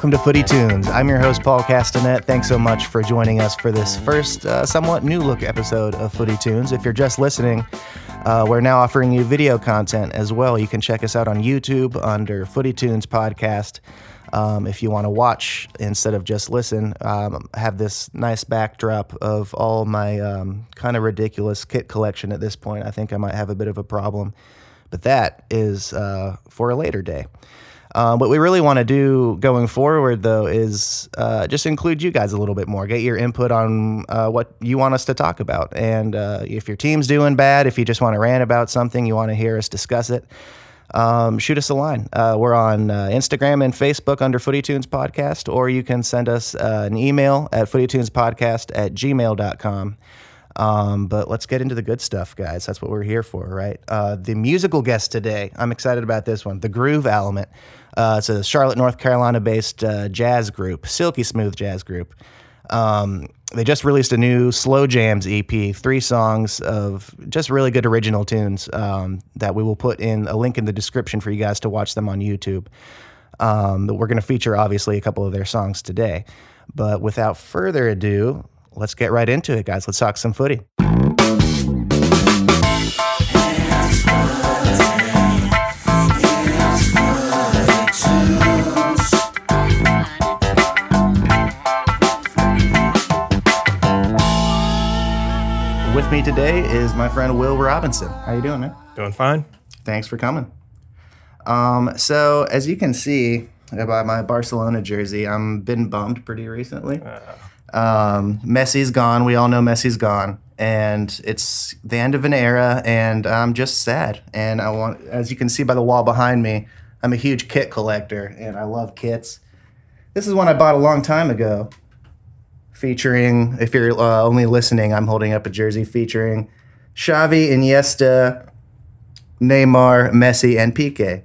welcome to Footy Tunes. I'm your host, Paul Castanet. Thanks so much for joining us for this first, uh, somewhat new look episode of Footy Tunes. If you're just listening, uh, we're now offering you video content as well. You can check us out on YouTube under Footy Tunes Podcast. Um, if you want to watch instead of just listen, um, have this nice backdrop of all my um, kind of ridiculous kit collection at this point. I think I might have a bit of a problem, but that is uh, for a later day. Um, what we really want to do going forward, though, is uh, just include you guys a little bit more. Get your input on uh, what you want us to talk about. And uh, if your team's doing bad, if you just want to rant about something, you want to hear us discuss it, um, shoot us a line. Uh, we're on uh, Instagram and Facebook under Footy Tunes Podcast, or you can send us an email at footytunespodcast at gmail.com. Um, but let's get into the good stuff, guys. That's what we're here for, right? Uh, the musical guest today, I'm excited about this one. The Groove Element. Uh, it's a Charlotte, North Carolina based uh, jazz group, silky smooth jazz group. Um, they just released a new slow jams EP, three songs of just really good original tunes um, that we will put in a link in the description for you guys to watch them on YouTube. Um, we're going to feature obviously a couple of their songs today. But without further ado, let's get right into it, guys. Let's talk some footy. With me today is my friend Will Robinson. How you doing, man? Doing fine. Thanks for coming. Um, so as you can see by my Barcelona jersey, I'm been bummed pretty recently. Um, Messi's gone. We all know Messi's gone, and it's the end of an era. And I'm just sad. And I want, as you can see by the wall behind me, I'm a huge kit collector, and I love kits. This is one I bought a long time ago, featuring. If you're uh, only listening, I'm holding up a jersey featuring Xavi, Iniesta, Neymar, Messi, and Piqué.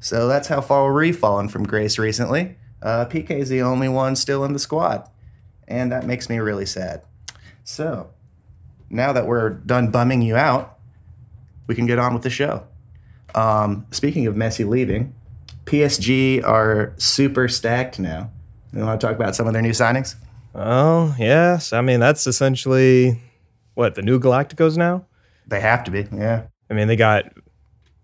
So that's how far we've fallen from grace recently. Uh, is the only one still in the squad, and that makes me really sad. So now that we're done bumming you out, we can get on with the show. Um, speaking of Messi leaving, PSG are super stacked now. You want to talk about some of their new signings? Well, yes. I mean, that's essentially what the new Galacticos now. They have to be, yeah. I mean, they got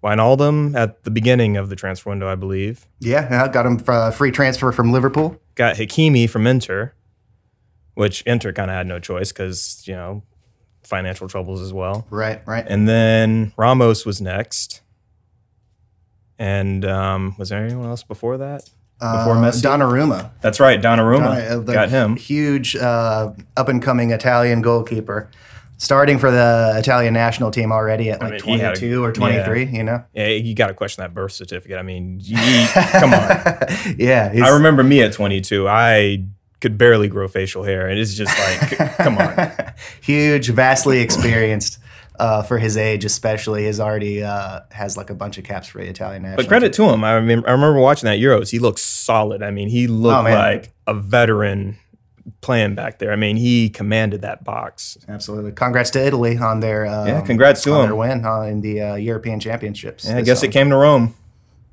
Wijnaldum at the beginning of the transfer window, I believe. Yeah, got him for a free transfer from Liverpool. Got Hakimi from Inter, which Inter kind of had no choice because you know financial troubles as well. Right, right. And then Ramos was next. And um, was there anyone else before that? Before Uh, Messi? Donnarumma. That's right, Donnarumma. Donna- uh, got him. Huge uh, up and coming Italian goalkeeper. Starting for the Italian national team already at like mean, he had a- 22 or 23, you know? Yeah, you got to question that birth certificate. I mean, you, come on. yeah. I remember me at 22. I could barely grow facial hair, and it's just like, come on. Huge, vastly experienced uh, for his age, especially. has already uh, has like a bunch of caps for the Italian national But credit to him. I mean, I remember watching that Euros. He looked solid. I mean, he looked Oh, like a veteran playing back there. I mean, he commanded that box. Absolutely. Congrats to Italy on their um, Yeah, congrats to on him. their win uh, in the uh, European Championships. And I guess summer. it came to Rome.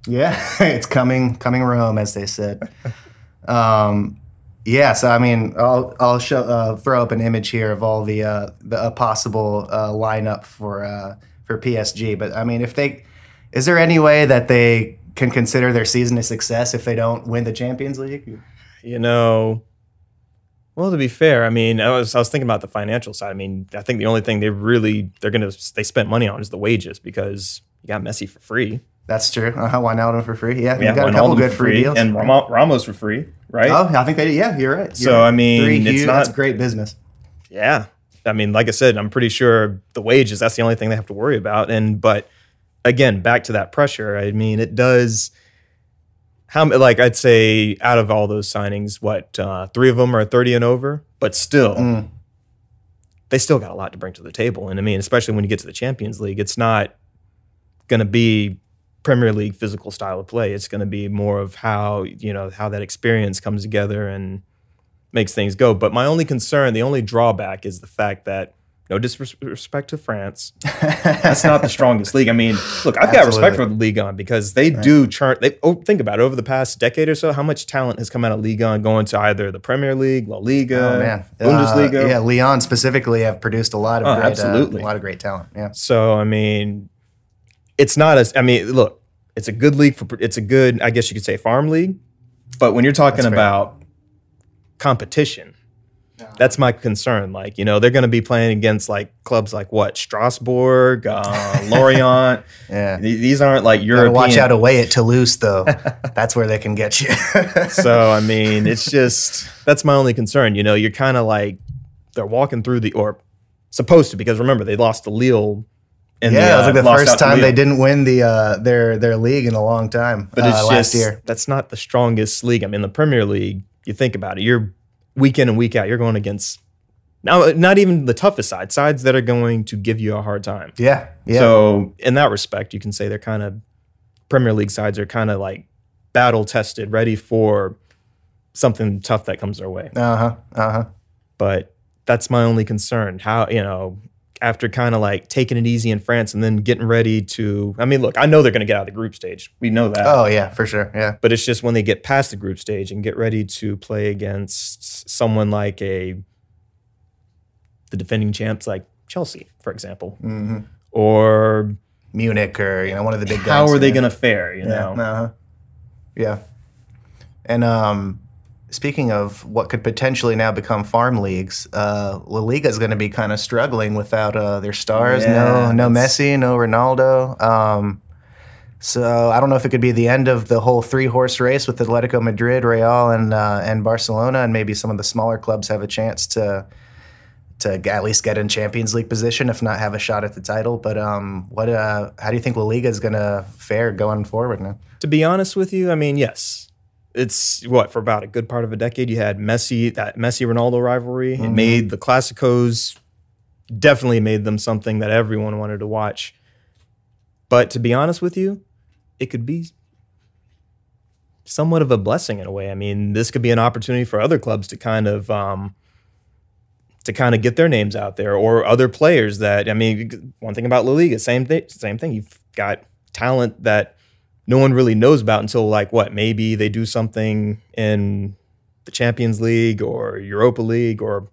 Yeah, it's coming, coming Rome, as they said. um, yeah, so I mean, I'll I'll show uh, throw up an image here of all the uh, the uh, possible uh, lineup for uh, for PSG. But I mean, if they is there any way that they can consider their season a success if they don't win the Champions League? You know, well, to be fair, I mean, I was I was thinking about the financial side. I mean, I think the only thing they really they're gonna they spent money on is the wages because you got Messi for free. That's true. Uh-huh, Wijnaldum for free. Yeah, Yeah, you got a couple good for free deals. and Ramo- Ramos for free, right? oh, I think they. did. Yeah, you're right. So, You're right. I mean, Three it's huge- not- that's great business. Yeah. I mean, like I said, I'm pretty sure the wages, that's the only thing they have to worry about. And, but again, back to that pressure, I mean, it does, how, like, I'd say out of all those signings, what, uh, three of them are 30 and over, but still, Mm. they still got a lot to bring to the table. And I mean, especially when you get to the Champions League, it's not going to be Premier League physical style of play. It's going to be more of how, you know, how that experience comes together and makes things go. But my only concern, the only drawback is the fact that No disrespect to France. That's not the strongest league. I mean, look, I've got respect for the Ligue 1 because they right. do chart. They oh, think about it over the past decade or so. How much talent has come out of Ligue 1 going to either the Premier League, La Liga, oh, man. Bundesliga? Uh, yeah, Lyon specifically have produced a lot of oh, great, absolutely. Uh, a lot of great talent. Yeah. So I mean, it's not as. I mean, look, it's a good league for. It's a good, I guess you could say, farm league. But when you're talking about competition, that's my concern. Like, you know, they're going to be playing against like clubs like what Strasbourg, uh, Lorient. yeah, these aren't like European. Watch out away at Toulouse, though. that's where they can get you. so, I mean, it's just that's my only concern. You know, you're kind of like they're walking through the or supposed to because remember they lost to Lille. Yeah, the, it was like the uh, first time they didn't win the uh, their their league in a long time. But it's uh, last just year. that's not the strongest league. I mean, the Premier League. You think about it, you're week in and week out, you're going against now not even the toughest side, sides that are going to give you a hard time. Yeah. Yeah. So in that respect, you can say they're kind of Premier League sides are kind of like battle tested, ready for something tough that comes their way. Uh-huh. Uh-huh. But that's my only concern. How, you know, after kind of like taking it easy in France and then getting ready to. I mean, look, I know they're going to get out of the group stage. We know that. Oh yeah, for sure. Yeah. But it's just when they get past the group stage and get ready to play against someone like a the defending champs like Chelsea, for example, mm-hmm. or Munich, or you know one of the big. Guys. How guys, are they going to fare? You yeah. know. Uh-huh. Yeah. And um, speaking of what could potentially now become farm leagues, uh, La Liga is going to be kind of struggling without uh, their stars. Yeah, no, no Messi, no Ronaldo. Um, so I don't know if it could be the end of the whole three horse race with Atletico Madrid, Real, and uh, and Barcelona, and maybe some of the smaller clubs have a chance to to at least get in Champions League position, if not have a shot at the title. But um, what? Uh, how do you think La Liga is going to fare going forward now? To be honest with you, I mean, yes, it's what for about a good part of a decade you had Messi that Messi Ronaldo rivalry. Mm-hmm. It made the Clásicos definitely made them something that everyone wanted to watch. But to be honest with you, it could be somewhat of a blessing in a way. I mean, this could be an opportunity for other clubs to kind of um, to kind of get their names out there, or other players that I mean, one thing about La Liga, same thing, same thing. You've got talent that no one really knows about until like what maybe they do something in the Champions League or Europa League or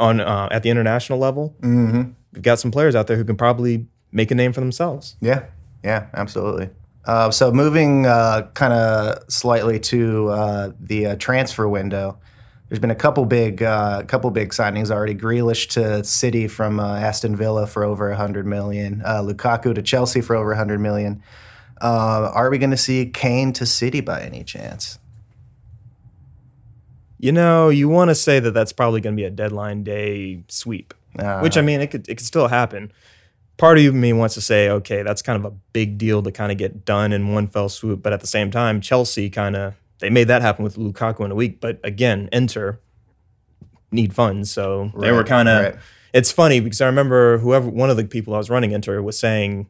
on uh, at the international level. Mm-hmm. We've got some players out there who can probably make a name for themselves. Yeah, yeah, absolutely. Uh, so moving uh, kind of slightly to uh, the uh, transfer window, there's been a couple big, uh, couple big signings already. Grealish to City from Aston Villa for over 100 million. Lukaku to Chelsea for over 100 million. Uh, are we going to see Kane to City by any chance? You know, you want to say that that's probably going to be a deadline day sweep, uh, which I mean, it could it could still happen. Part of me wants to say, okay, that's kind of a big deal to kind of get done in one fell swoop, but at the same time, Chelsea kind of they made that happen with Lukaku in a week. But again, Inter need funds, so right, they were kind of. Right. It's funny because I remember whoever one of the people I was running Inter was saying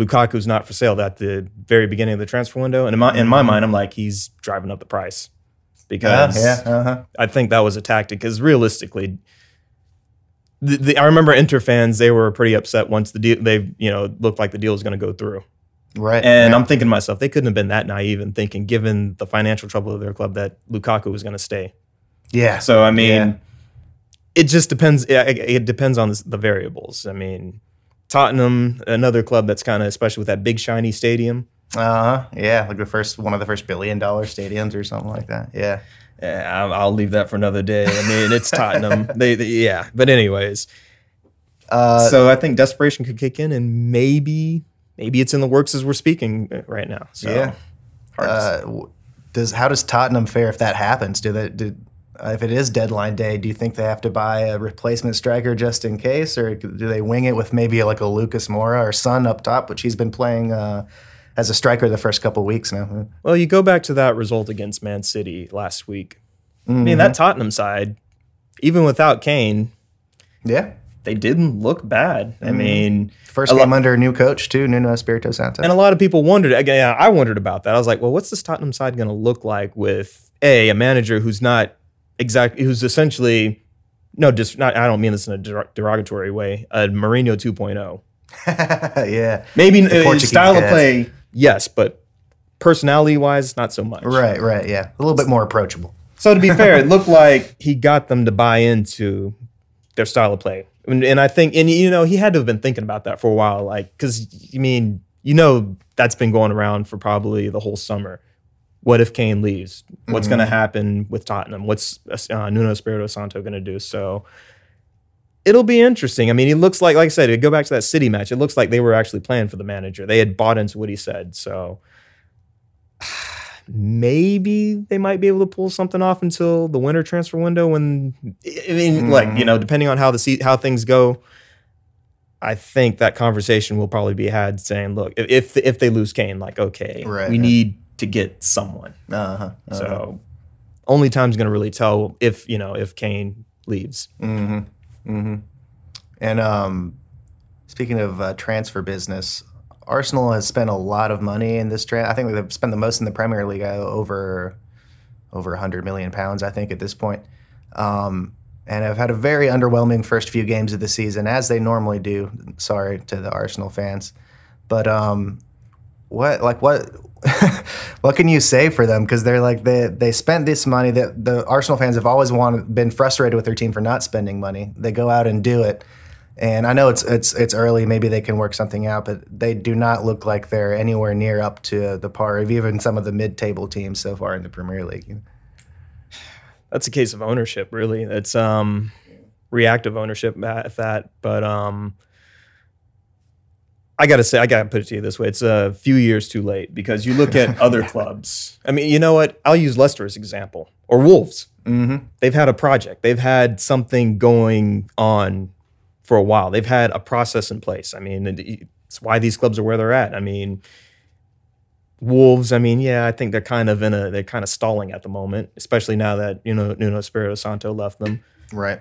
Lukaku's not for sale at the very beginning of the transfer window. And in my in my mind, I'm like, he's driving up the price because yeah, yeah uh-huh. I think that was a tactic. Because realistically, the, the, I remember Inter fans they were pretty upset once the deal they you know looked like the deal was going to go through. Right. And yeah. I'm thinking to myself, they couldn't have been that naive and thinking, given the financial trouble of their club, that Lukaku was going to stay. Yeah. So I mean, it just depends. It, it depends on the, the variables. I mean Tottenham, another club that's kind of, especially with that big shiny stadium. Uh huh. Yeah, like the first one of the first billion dollar stadiums or something like that. Yeah. Yeah, I'll, I'll leave that for another day. I mean, it's Tottenham. they, they, yeah, but anyways. Uh, so I think desperation could kick in, and maybe maybe it's in the works as we're speaking uh, right now. So, yeah. Uh, does how does Tottenham fare if that happens? Do they do if it is deadline day, do you think they have to buy a replacement striker just in case, or do they wing it with maybe like a Lucas Moura or Son up top, which he's been playing uh, as a striker the first couple weeks now? Well, you go back to that result against Man City last week. Mm-hmm. I mean, that Tottenham side, even without Kane, yeah, they didn't look bad. Mm-hmm. I mean, first game lo- under a new coach too, Nuno Espirito Santo, and a lot of people wondered. Again, I wondered about that. I was like, well, what's this Tottenham side going to look like with a a manager who's not exactly who's essentially no, just not. I don't mean this in a der- derogatory way. A Mourinho 2.0. yeah. Maybe uh, style of play, yes, but personality wise, not so much. Right, right, yeah. A little bit more approachable. So to be fair, it looked like he got them to buy into their style of play, and, and I think, and you know, he had to have been thinking about that for a while, like because you mean, you know, that's been going around for probably the whole summer. What if Kane leaves? What's going to happen with Tottenham? What's uh, Nuno Espirito Santo going to do? So it'll be interesting. I mean, he looks like, like I said, to go back to that City match, it looks like they were actually playing for the manager. They had bought into what he said. So maybe they might be able to pull something off until the winter transfer window. When I mean, like you know, depending on how the se- how things go, I think that conversation will probably be had. Saying, look, if if, if they lose Kane, like okay, Right. we need to get someone. Uh-huh. uh-huh. So only time's going to really tell if you know if Kane leaves. And um, speaking of uh, transfer business, Arsenal has spent a lot of money in this transfer. I think they've spent the most in the Premier League, uh, over over 100 million pounds, I think, at this point. Um, and have had a very underwhelming first few games of the season, as they normally do. Sorry to the Arsenal fans, but um, what like what what can you say for them? Because they're like they they spent this money that the Arsenal fans have always wanted been frustrated with their team for not spending money. They go out and do it. And I know it's it's it's early. Maybe they can work something out, but they do not look like they're anywhere near up to the par of even some of the mid-table teams so far in the Premier League. That's a case of ownership, really. It's um reactive ownership at that, but um. I gotta say, I gotta put it to you this way: it's a few years too late because you look at other clubs. I mean, you know what? I'll use Leicester as example, or Wolves. Mm-hmm. they've had a project they've had something going on for a while they've had a process in place i mean it's why these clubs are where they're at i mean wolves i mean yeah i think they're kind of in a they're kind of stalling at the moment especially now that you know nuno espirito santo left them Right.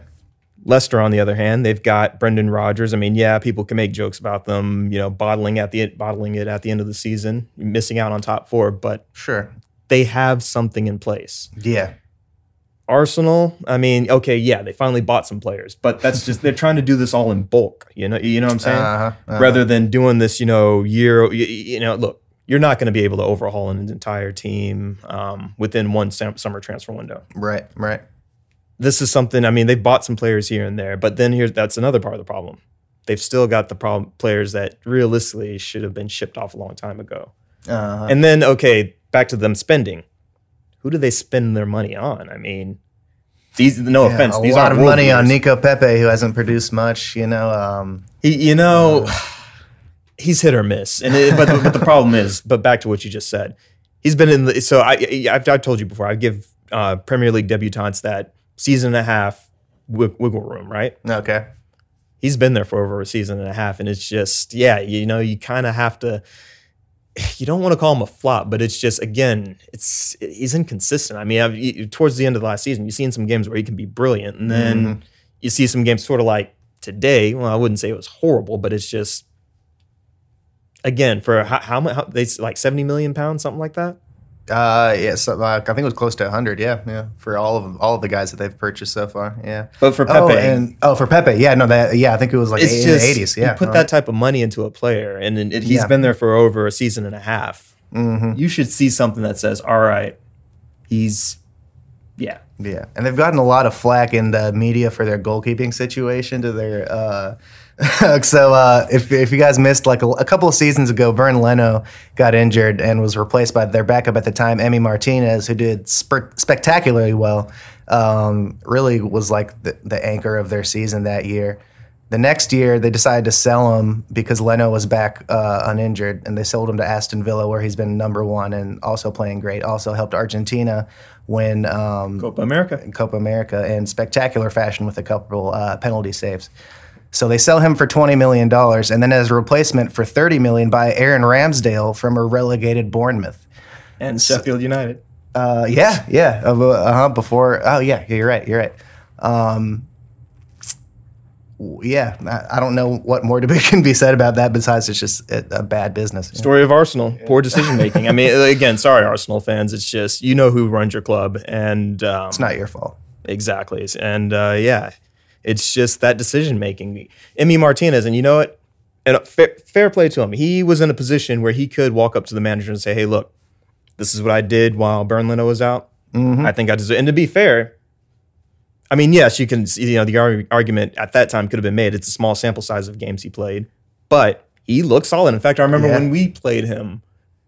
Leicester on the other hand they've got brendan rodgers i mean yeah people can make jokes about them you know bottling at the bottling it at the end of the season missing out on top four but Sure. they have something in place Yeah. Arsenal, I mean, okay, yeah, they finally bought some players, but that's just they're trying to do this all in bulk. You know, you know what I'm saying? Uh-huh, uh-huh. Rather than doing this, you know, year. You, you know, look, you're not going to be able to overhaul an entire team um, within one sam- summer transfer window. Right. Right. This is something. I mean, they've bought some players here and there, but then here's that's another part of the problem. They've still got the problem players that realistically should have been shipped off a long time ago. Uh-huh. And then, okay, back to them spending. Who do they spend their money on? I mean, these. No Yeah, offense, a these lot of money on. Nico Pepe, who hasn't produced much. You know. Um, He, you know, he's hit or miss, and it, but but the problem is, but back to what you just said, he's been in the. So I, I've, I've told you before, I give uh, Premier League debutants that season and a half wi- wiggle room, right? okay. He's been there for over a season and a half, and it's just, yeah, you know, you kind of have to. You don't want to call him a flop, but it's just again, it's he's inconsistent. I mean, I've, you- towards the end of the last season, you've seen some games where he can be brilliant, and then mm-hmm. you see some games sort of like today. Well, I wouldn't say it was horrible, but it's just again for how, how much how, they like seventy million pounds, something like that. Uh, yeah. So, uh, I think it was close to 100. Yeah. Yeah. For all of all of the guys that they've purchased so far. Yeah. But for Oh, Pepe, and oh, for Pepe, yeah, no, that, yeah, I think it was like it's in just the 80s. Yeah, you put Uh, that type of money into a player, and it, it- he's Yeah. been there for over a season and a half. Mm-hmm. You should see something that says, "All right, he's yeah." Yeah, and they've gotten a lot of flack in the media for their goalkeeping situation. To their uh, so uh, if if you guys missed like a, a couple of seasons ago, Bernd Leno got injured and was replaced by their backup at the time, Emmy Martinez, who did sp- spectacularly well. Um, really was like the, the anchor of their season that year. The next year, they decided to sell him because Leno was back uh, uninjured, and they sold him to Aston Villa, where he's been number one and also playing great. Also helped Argentina win um, Copa America. Copa America in spectacular fashion with a couple uh, penalty saves. So they sell him for twenty million dollars, and then as a replacement for thirty million by Aaron Ramsdale from a relegated Bournemouth. and Sheffield United. Uh, yeah, yeah. Uh huh. Before, oh yeah, you're right. You're right. Um, yeah, I, I don't know what more to be, can be said about that besides it's just a, a bad business. Story of Arsenal, poor decision making. I mean, again, sorry, Arsenal fans. It's just you know who runs your club, and um, It's not your fault. exactly. And uh, yeah, It's just that decision making. Emmy Martinez, and you know what? And fair, fair play to him. He was in a position where he could walk up to the manager and say, "Hey, look, this is what I did while Bernd Leno was out. I think I deserve." And to be fair, I mean, yes, you can. You know, the arg- argument at that time could have been made. It's a small sample size of games he played, but he looked solid. In fact, I remember Yeah. when we played him,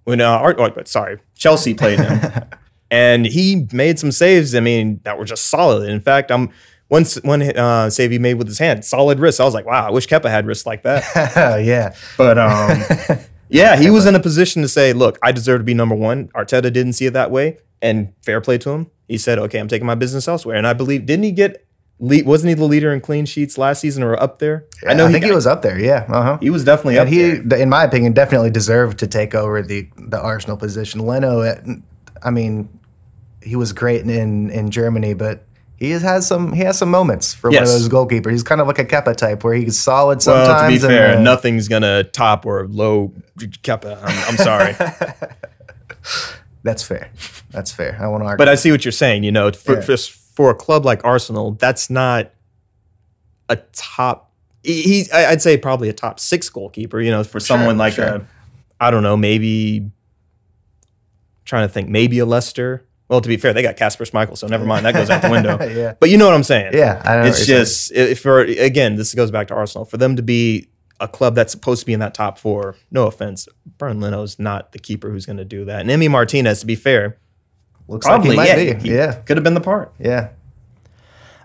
when uh, Art, oh, sorry, Chelsea played him, and he made some saves. I mean, that were just solid. In fact, I'm once one uh, save he made with his hand, solid wrist. I was like, wow, I wish Kepa had wrists like that. yeah. But um, yeah, he was in a position to say, look, I deserve to be number one. Arteta didn't see it that way, and fair play to him. He said, okay, I'm taking my business elsewhere. And I believe, didn't he get? Le- wasn't he the leader in clean sheets last season or up there? I know. I think he, was up there. Yeah. Uh huh. He was definitely And up he, there. in my opinion, definitely deserved to take over the the Arsenal position. Leno, uh, I mean, he was great in in Germany, but he has some he has some moments for one of those goalkeepers. He's kind of like a Kepa type, where he's solid sometimes. Well, to be and, fair, uh, nothing's gonna top or low Kepa. I'm, I'm sorry, That's fair. That's fair. I want to argue. but I see what you're saying. You know, for, Yeah. for a club like Arsenal, that's not a top. he- I'd say probably a top six goalkeeper. You know, for someone like sure. a, I don't know, maybe trying to think, maybe a Leicester. Well, to be fair, they got Kasper Schmeichel, so never mind. That goes out the window. Yeah. But you know what I'm saying? Yeah, I know It's just if for again, this goes back to Arsenal. For them to be a club that's supposed to be in that top four, no offense, Brian Leno's not the keeper who's going to do that. And Emmy Martinez, to be fair, looks probably like he yeah, be. he yeah. could have been the part. Yeah.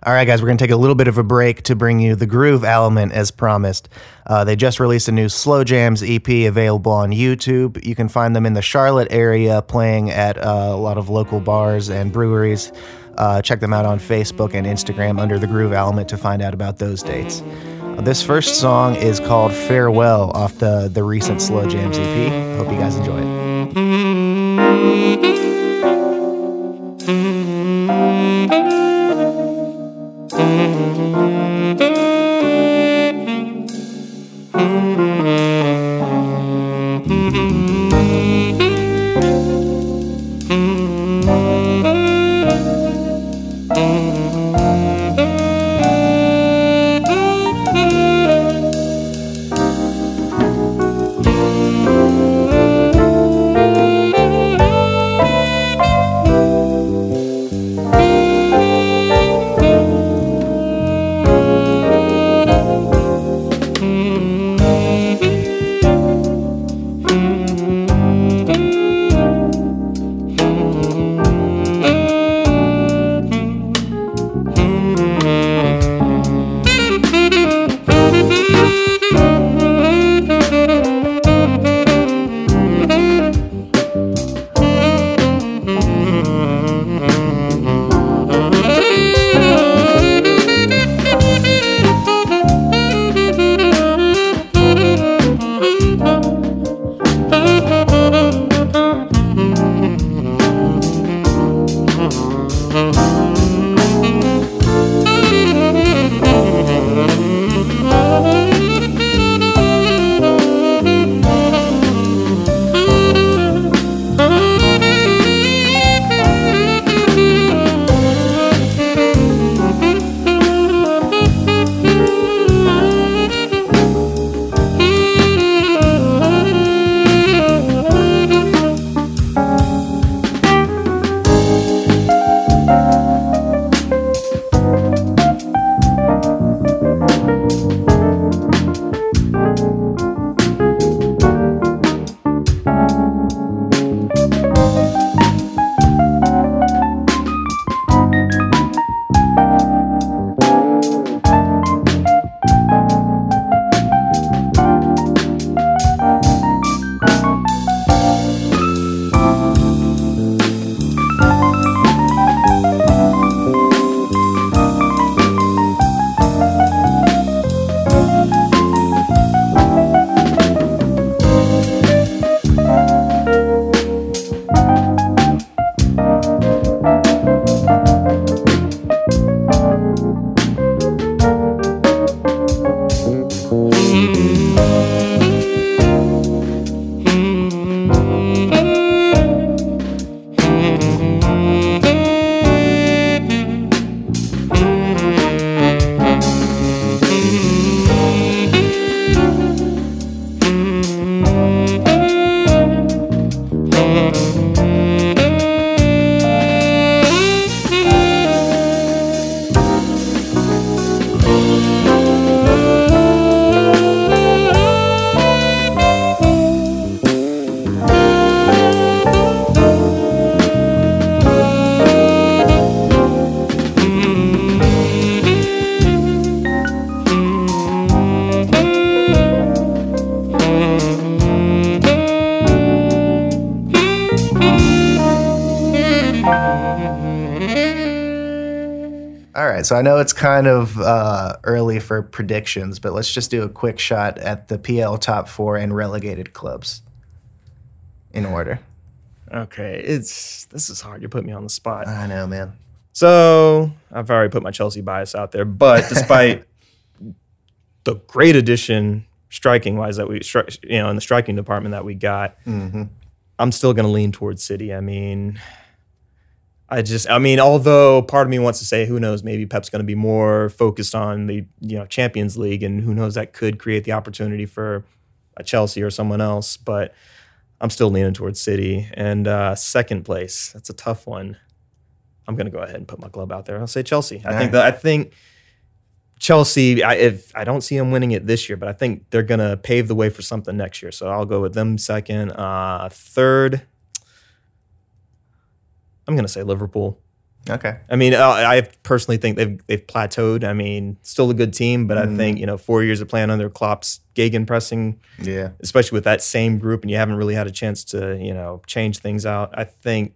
All right, guys, we're going to take a little bit of a break to bring you the Groove Element as promised. Uh, they just released a new Slow Jams EP available on YouTube. You can find them in the Charlotte area playing at uh, a lot of local bars and breweries. Uh, check them out on Facebook and Instagram under the Groove Element to find out about those dates. Uh, this first song is called Farewell off the, the recent Slow Jams EP. Hope you guys enjoy it. Right, so I know it's kind of uh, early for predictions, but let's just do a quick shot at the PL top four and relegated clubs in order. Okay, it's this is hard. You put me on the spot. I know, man. So I've already put my Chelsea bias out there, but despite the great addition striking wise that we, you know, in the striking department that we got, hmm I'm still going to lean towards City. I mean, I just, I mean, although part of me wants to say, who knows, maybe Pep's going to be more focused on the, you know, Champions League, and who knows, that could create the opportunity for a Chelsea or someone else. But I'm still leaning towards City. And uh, second place, that's a tough one. I'm going to go ahead and put my club out there. I'll say Chelsea. I think right. that I think Chelsea. I, if I don't see them winning it this year, but I think they're going to pave the way for something next year. So I'll go with them second. Uh, third, I'm going to say Liverpool. Okay. I mean, I I personally think they've they've plateaued. I mean, still a good team, but I Mhm. think you know four years of playing under Klopp's gegenpressing, Yeah. especially with that same group, and you haven't really had a chance to you know change things out. I think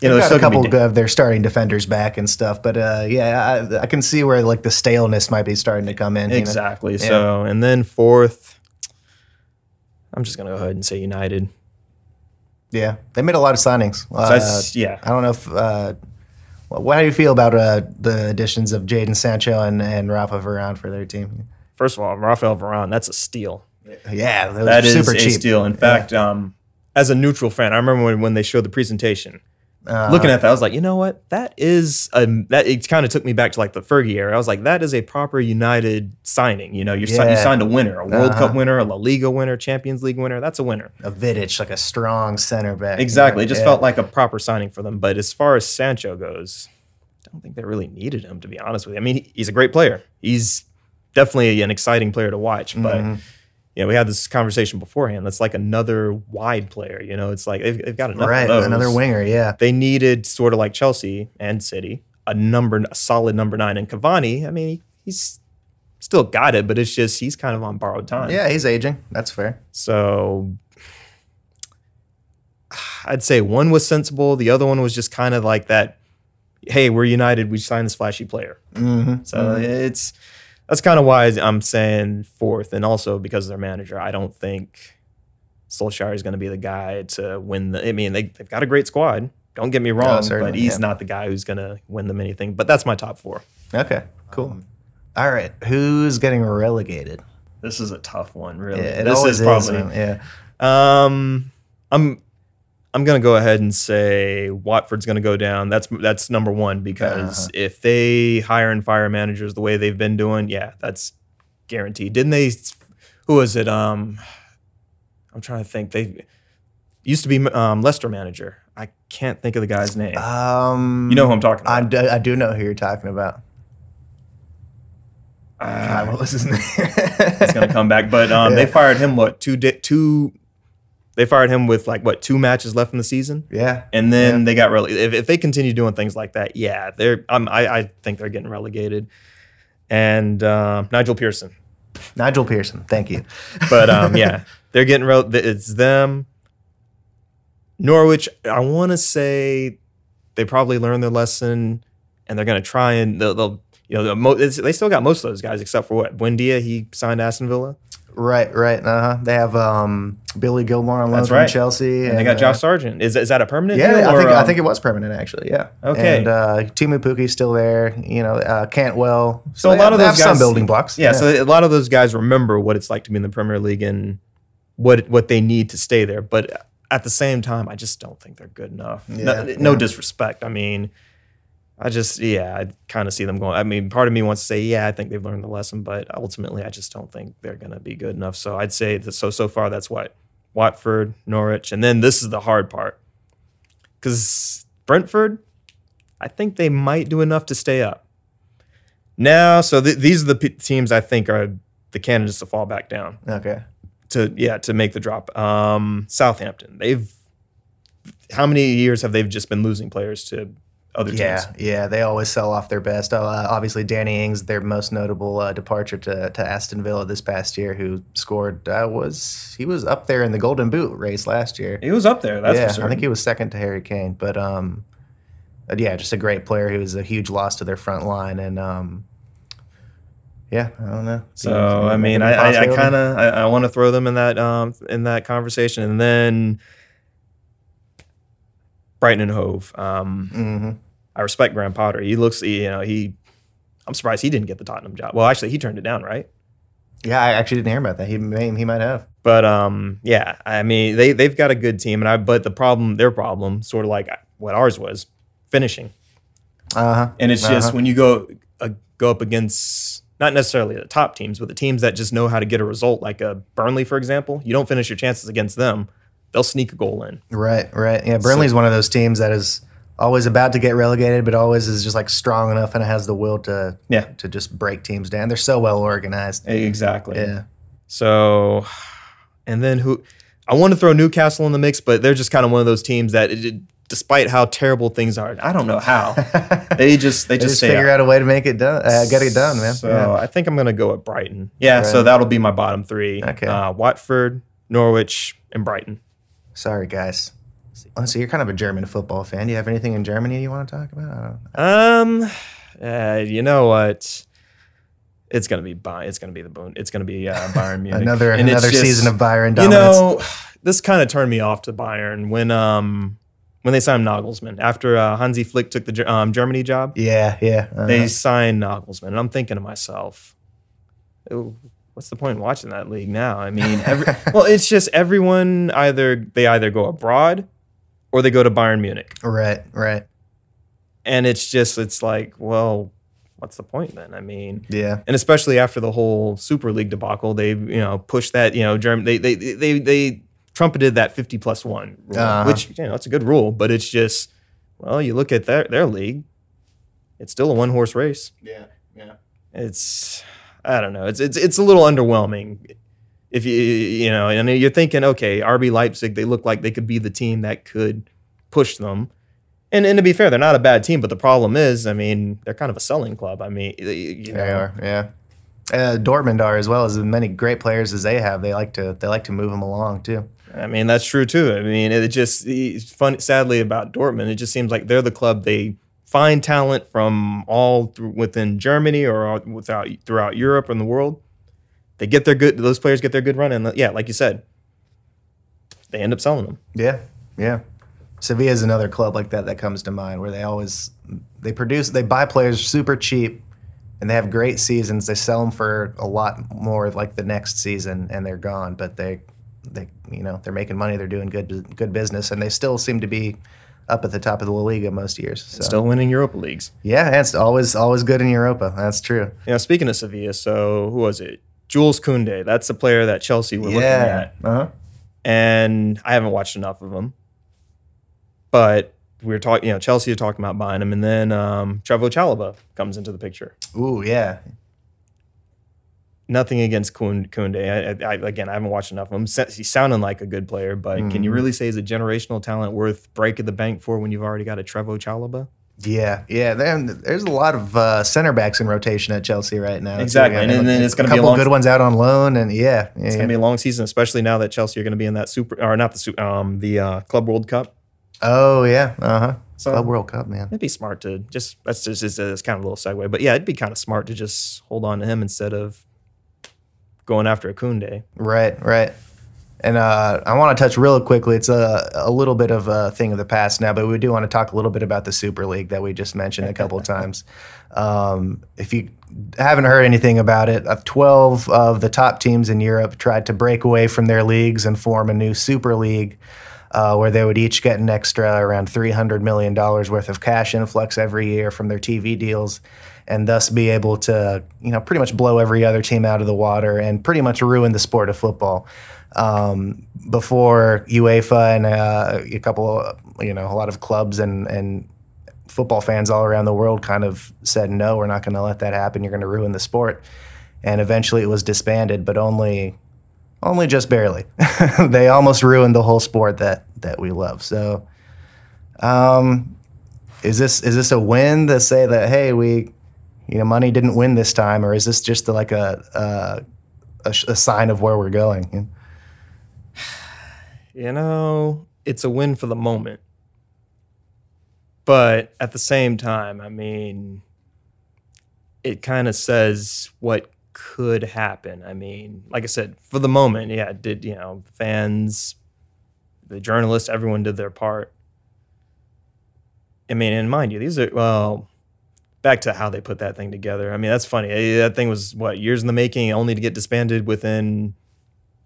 you know got a couple of their starting defenders back and stuff, but uh, yeah, I, I can see where like the staleness might be starting to come in. you know? Exactly. Yeah. So, and then fourth, I'm just gonna go ahead and say United. Yeah, they made a lot of signings. So Uh, that's, yeah, I don't know if. Uh, what, what do you feel about uh, the additions of Jadon Sancho and, and Rafa Varane for their team? first of all, Rafael Varane, that's a steal. Yeah, that was That is super a cheap. steal. In fact, um, as a neutral fan, I remember when, when they showed the presentation. Uh, Looking at that, I was like, you know what? That is a that. It kind of took me back to like the Fergie era. I was like, that is a proper United signing. You know, you si- you signed a winner, a World Uh-huh. Cup winner, a La Liga winner, Champions League winner. That's a winner. a Vidic, like a strong center back. you Exactly. know? It just Yeah. felt like a proper signing for them. But as far as Sancho goes, I don't think they really needed him, to be honest with you. I mean, he- he's a great player. He's definitely an exciting player to watch. But, Mhm. You know, we had this conversation beforehand. That's like another wide player. You know, it's like they've, they've got enough right, another winger. Yeah, They needed, sort of like Chelsea and City, a number, a solid number nine. And Cavani, I mean, he, he's still got it, but it's just he's kind of on borrowed time. yeah, he's aging. That's fair. So I'd say one was sensible. The other one was just kind of like that. Hey, we're united. We signed this flashy player. Mm-hmm. So it's that's kind of why I'm saying fourth, and also because of their manager. I don't think Solskjaer is going to be the guy to win the. I mean, they, they've got a great squad. Don't get me wrong, certainly, but he's yeah. not the guy who's going to win them anything. But that's my top four. okay, cool. All right, who's getting relegated? This is a tough one, really. Yeah, it this always is probably man. yeah. Um, I'm I'm gonna go ahead and say Watford's gonna go down. That's that's number one because Uh-huh. if they hire and fire managers the way they've been doing, yeah, that's guaranteed. Didn't they? Who was it? Um, I'm trying to think. They used to be um, Leicester manager. I can't think of the guy's name. Um, you know who I'm talking I, about. do, I do know who you're talking about. God, Uh, what was his name? it's gonna come back, but um, they fired him. What two? Di- two. They fired him with like what two matches left in the season. Yeah, and then Yeah. they got relegated. If, if they continue doing things like that, yeah, they're. Um, I, I think they're getting relegated. And uh, Nigel Pearson, Nigel Pearson. Thank you. but um, yeah, they're getting. Re- it's them. Norwich. I want to say they probably learned their lesson, and they're going to try and they'll. they'll you know, the mo- they still got most of those guys except for what Buendia. He signed Aston Villa, Right, right. Uh huh. They have um, Billy Gilmour on loan from right. Chelsea, and they got uh, Josh Sargent. Is is that a permanent? Yeah, deal, I or, think I um, think it was permanent actually. Yeah. Okay. And uh, Teemu Pukki's still there. You know, uh, Cantwell. So a lot have- of those have some guys- building blocks. Yeah, so a lot of those guys remember what it's like to be in the Premier League and what what they need to stay there. But at the same time, I just don't think they're good enough. no, Yeah, no disrespect. I mean, I just yeah, I kind of see them going. I mean, part of me wants to say yeah, I think they've learned the lesson, but ultimately, I just don't think they're going to be good enough. So I'd say that so so far that's what Watford, Norwich, and then this is the hard part because Brentford, I think they might do enough to stay up. Now, so th- these are the p- teams I think are the candidates to fall back down Okay. to yeah to make the drop. Um, Southampton, they've how many years have they just been losing players to other teams? Yeah, yeah, they always sell off their best. Uh, obviously, Danny Ings, their most notable uh, departure to, to Aston Villa this past year, who scored uh, was he was up there in the Golden Boot race last year. He was up there. That's yeah, for. I think he was second to Harry Kane. But um, yeah, just a great player. He was a huge loss to their front line, and um, yeah, I don't know. So I mean, I, I, I kind of I, I want to throw them in that um in that conversation, and then Brighton and Hove. Um, hmm I respect Graham Potter. He looks, you know, he. I'm surprised he didn't get the Tottenham job. Well, actually, he turned it down, right? Yeah, I actually didn't hear about that. He may, he might have. But um, yeah, I mean, they they've got a good team, and I. But the problem, their problem, sort of like what ours was, finishing. Uh huh. And it's just Uh-huh. when you go uh, go up against not necessarily the top teams, but the teams that just know how to get a result, like a Burnley, for example. You don't finish your chances against them; they'll sneak a goal in. Right, right. Yeah, Burnley's one of those teams that is always about to get relegated, but always is just like strong enough and has the will to Yeah. to just break teams down. They're so well organized. Exactly. Yeah. So, and then who? I want to throw Newcastle in the mix, but they're just kind of one of those teams that, it, it- despite how terrible things are, I don't know how they just they They just, just figure up. out a way to make it done, uh, get it done, man. So Yeah. I think I'm gonna go at Brighton. Yeah. So that'll be my bottom three. Okay. Uh, Watford, Norwich, and Brighton. Sorry, guys. Oh, so you're kind of a German football fan. Do you have anything in Germany you want to talk about? I don't know. Um, uh, you know what? It's gonna be Bayern. It's gonna be the boon. It's gonna be uh, Bayern Munich. Another And another just- season of Bayern You know, this kind of turned me off to Bayern when um when they signed Nagelsmann after uh, Hansi Flick took the um, Germany job. yeah, yeah. uh-huh. They signed Nagelsmann, and I'm thinking to myself, "Ooh, what's the point in watching that league now? I mean, every, well, it's just everyone either they either go abroad or they go to Bayern Munich, right, right. and it's just it's like, well, what's the point then? I mean, Yeah, and especially after the whole Super League debacle, they you know pushed that you know German they they they they trumpeted that fifty plus one rule, Uh-huh. which you know it's a good rule, but it's just well you look at their their league, it's still a one horse race. yeah, yeah. It's I don't know, it's it's it's a little underwhelming. If you you know, and you're thinking, okay, RB Leipzig, they look like they could be the team that could push them. And, and to be fair, they're not a bad team, but the problem is, I mean, they're kind of a selling club. I mean, you know, They are, yeah. Uh, Dortmund are as well as many great players as they have. They like to they like to move them along too. I mean, that's true too. I mean, it just fun. Sadly, about Dortmund, it just seems like they're the club they find talent from all through, within Germany or without throughout Europe and the world. They get their good; those players get their good run, and yeah, like you said, they end up selling them. Yeah, yeah. Sevilla is another club like that that comes to mind where they always they produce they buy players super cheap and they have great seasons. They sell them for a lot more like the next season and they're gone. But they they you know they're making money. They're doing good good business and they still seem to be up at the top of the La Liga most years. So Still winning Europa leagues. yeah, it's always always good in Europa. That's true. You know, speaking of Sevilla, so who was it? Jules Koundé. That's the player that Chelsea were looking at. Uh-huh. and I haven't watched enough of him. But we were talking, you know, Chelsea are talking about buying him, and then um, Trevoh Chalobah comes into the picture. Ooh, yeah. Nothing against Kun- Koundé. I, I, again, I haven't watched enough of him. He's sounding like a good player, but can you Mhm. really say he's a generational talent worth breaking the bank for when you've already got a Trevoh Chalobah? Yeah, yeah. There, there's a lot of uh, center backs in rotation at Chelsea right now. Exactly, Yeah, and then it's gonna be a couple good ones out on loan, and yeah, yeah, It's yeah. gonna be a long season, especially now that Chelsea are gonna be in that super, or not the um, the uh, Club World Cup. oh yeah, uh huh. So Club World Cup, man. It'd be smart to just that's just it's, it's kind of a little segue, but yeah, it'd be kind of smart to just hold on to him instead of going after a Koundé. Right, right. And uh, I want to touch real quickly. It's a, a little bit of a thing of the past now, but we do want to talk a little bit about the Super League that we just mentioned a couple of times. Um, if you haven't heard anything about it, uh, 12 of the top teams in Europe tried to break away from their leagues and form a new Super League uh, where they would each get an extra around $300 million worth of cash influx every year from their TV deals and thus be able to, you know, pretty much blow every other team out of the water and pretty much ruin the sport of football. Um, before UEFA and uh, a couple, you know, a lot of clubs and, and football fans all around the world kind of said, no, we're not going to let that happen. You're going to ruin the sport. And eventually it was disbanded, but only only just barely. they almost ruined the whole sport that that we love. So, um, is this is this a win to say that hey we, you know, money didn't win this time, or is this just like a a, a, a sign of where we're going? You know, it's a win for the moment. But at the same time, I mean, it kind of says what could happen. I mean, like I said, for the moment, yeah, did you know fans, the journalists, everyone did their part. I mean, and mind you, these are well, back to how they put that thing together. I mean, that's funny. Eh, That thing was what years in the making, only to get disbanded within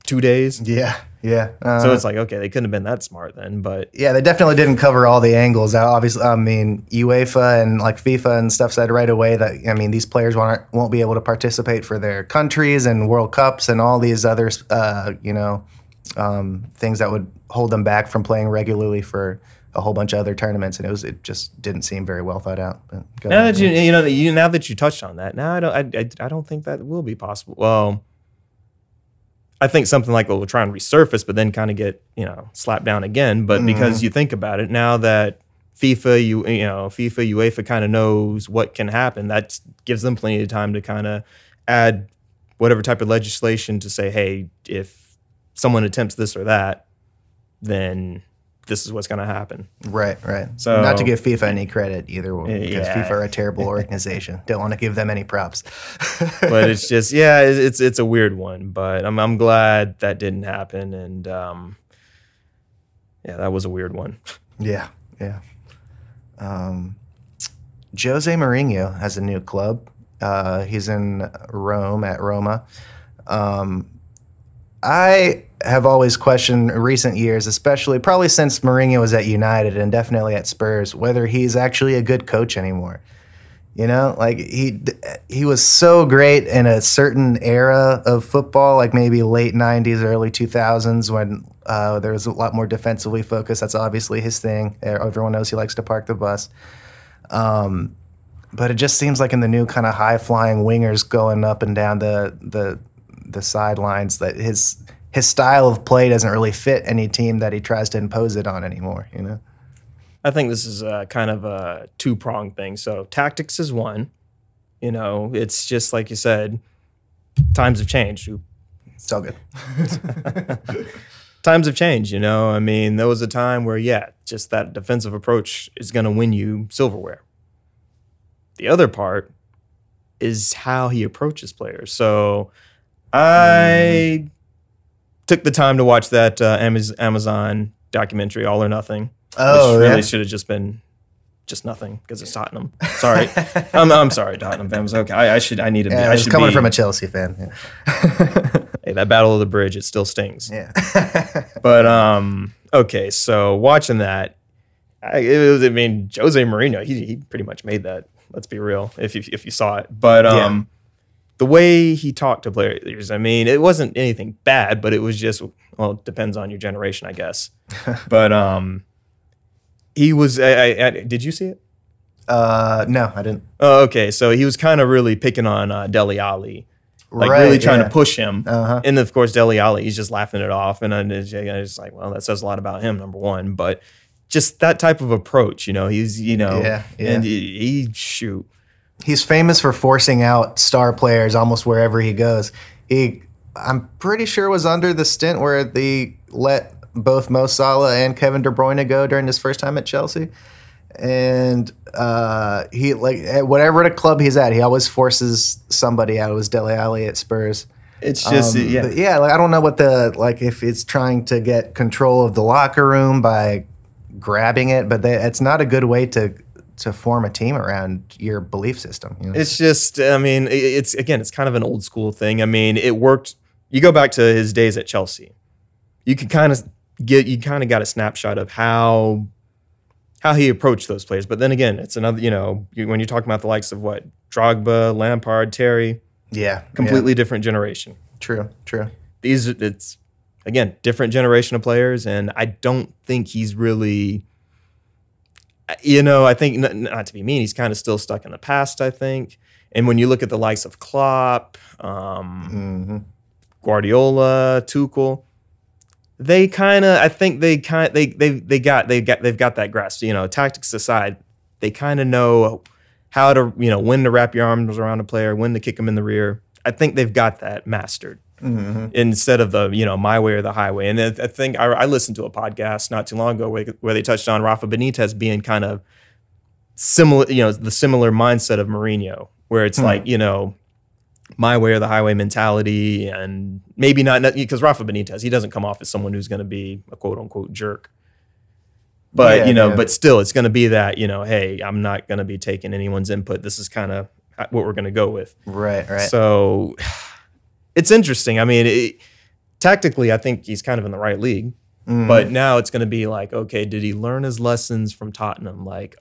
two days. Yeah, yeah. Uh, So it's like, okay, they couldn't have been that smart then, but yeah, they definitely didn't cover all the angles. Obviously, I mean, UEFA and like FIFA and stuff said right away that I mean these players won't won't be able to participate for their countries and World Cups and all these other uh, you know um, things that would hold them back from playing regularly for a whole bunch of other tournaments. And it was it just didn't seem very well thought out. But now ahead. that you you know you now that you touched on that, now I don't I, I, I don't think that will be possible. Well, I think something like what will try and resurface, but then kind of get you know slapped down again. But mm-hmm. because you think about it, now that FIFA, you you know FIFA, UEFA kind of knows what can happen, that gives them plenty of time to kind of add whatever type of legislation to say, hey, if someone attempts this or that, then this is what's going to happen. Right, right. So- not to give FIFA any credit either, because Yeah. FIFA are a terrible organization. Don't want to give them any props. but it's just yeah, it's it's, it's a weird one. But I'm I'm glad that didn't happen, and um, yeah, that was a weird one. Yeah, yeah. Um, Jose Mourinho has a new club. Uh, he's in Rome at Roma. Um, I have always questioned recent years, especially probably since Mourinho was at United and definitely at Spurs, whether he's actually a good coach anymore. You know, like he he was so great in a certain era of football, like maybe late '90s, early 2000s, when uh, there was a lot more defensively focused. That's obviously his thing. Everyone knows he likes to park the bus. Um, but it just seems like in the new kind of high flying wingers going up and down the the the sidelines that his his style of play doesn't really fit any team that he tries to impose it on anymore. You know. I think this is a kind of a two pronged thing. So tactics is one. You know, it's just like you said, times have changed. It's all good. times have changed, you know. I mean, there was a time where, yeah, just that defensive approach is going to win you silverware. The other part is how he approaches players. So I took the time to watch that uh, Amazon documentary, All or Nothing, Oh, which really yeah. should have just been just nothing because it's Tottenham. Sorry, I'm, I'm sorry, Tottenham fans. Okay, I, I should I need to be. Yeah, I it's should coming be, from a Chelsea fan. Yeah. hey, that battle of the bridge. It still stings. yeah. But um, okay, so watching that, I, it was. I mean, Jose Mourinho, he he pretty much made that. Let's be real. If you, if you saw it, but um, the way he talked to players, I mean, it wasn't anything bad, but it was just well, it depends on your generation, I guess. but um, he was. I, I, I, did you see it? uh, no, I didn't. Oh, okay. So he was kind of really picking on uh, Dele Alli, like Right, really trying yeah. to push him. Uh-huh. And of course, Dele Alli, he's just laughing it off. And I'm just, I'm just like, well, that says a lot about him, number one. But just that type of approach, you know, he's, you know, Yeah, yeah. and he, he shoot. He's famous for forcing out star players almost wherever he goes. He, I'm pretty sure, was under the stint where they let both Mo Salah and Kevin De Bruyne go during his first time at Chelsea. And uh, he like at whatever the club he's at, he always forces somebody out. It was Dele Alli at Spurs. It's just, Um, yeah. yeah. Like I don't know what the like if it's trying to get control of the locker room by grabbing it, but they, it's not a good way to to form a team around your belief system. You know? It's just, I mean, it's again, it's kind of an old school thing. I mean, it worked. You go back to his days at Chelsea, you could kind of get, you kind of got a snapshot of how how he approached those players. But then again, it's another, you know, when you're talking about the likes of what Drogba, Lampard, Terry, yeah, completely different generation. true, true. These, it's again different generation of players, and I don't think he's really. You know, I think n- not to be mean, he's kind of still stuck in the past. I think, and when you look at the likes of Klopp, um, hmm Guardiola, Tuchel, they kind of I think they kind they they they got they got they've got that grasp. You know, tactics aside, they kind of know how to you know when to wrap your arms around a player, when to kick them in the rear. I think they've got that mastered hmm instead of the you know my way or the highway. And I I think I, I listened to a podcast not too long ago where, where they touched on Rafa Benitez being kind of similar, you know, the similar mindset of Mourinho, where it's like, you know, my way or the highway mentality, and maybe not because Rafa Benitez, he doesn't come off as someone who's going to be a quote unquote jerk. But Yeah, you know, yeah. but still, it's going to be that you know, hey, I'm not going to be taking anyone's input. This is kind of what we're going to go with. Right, right. So it's interesting. I mean, it, tactically, I think he's kind of in the right league. Mm-hmm. But now it's going to be like, okay, did he learn his lessons from Tottenham? Like,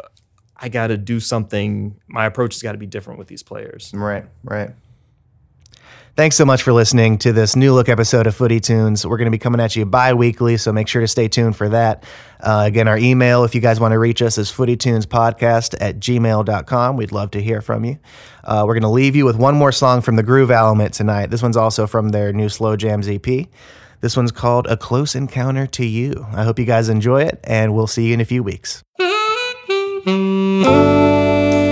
I got to do something. My approach has got to be different with these players. Right, right. Thanks so much for listening to this new look episode of Footy Tunes. We're going to be coming at you bi weekly, so make sure to stay tuned for that. Uh, again, our email, if you guys want to reach us, is footytunespodcast at gmail.com. We'd love to hear from you. Uh, we're going to leave you with one more song from the Groove Element tonight. This one's also from their new Slow Jams EP. This one's called A Close Encounter to You. I hope you guys enjoy it, and we'll see you in a few weeks.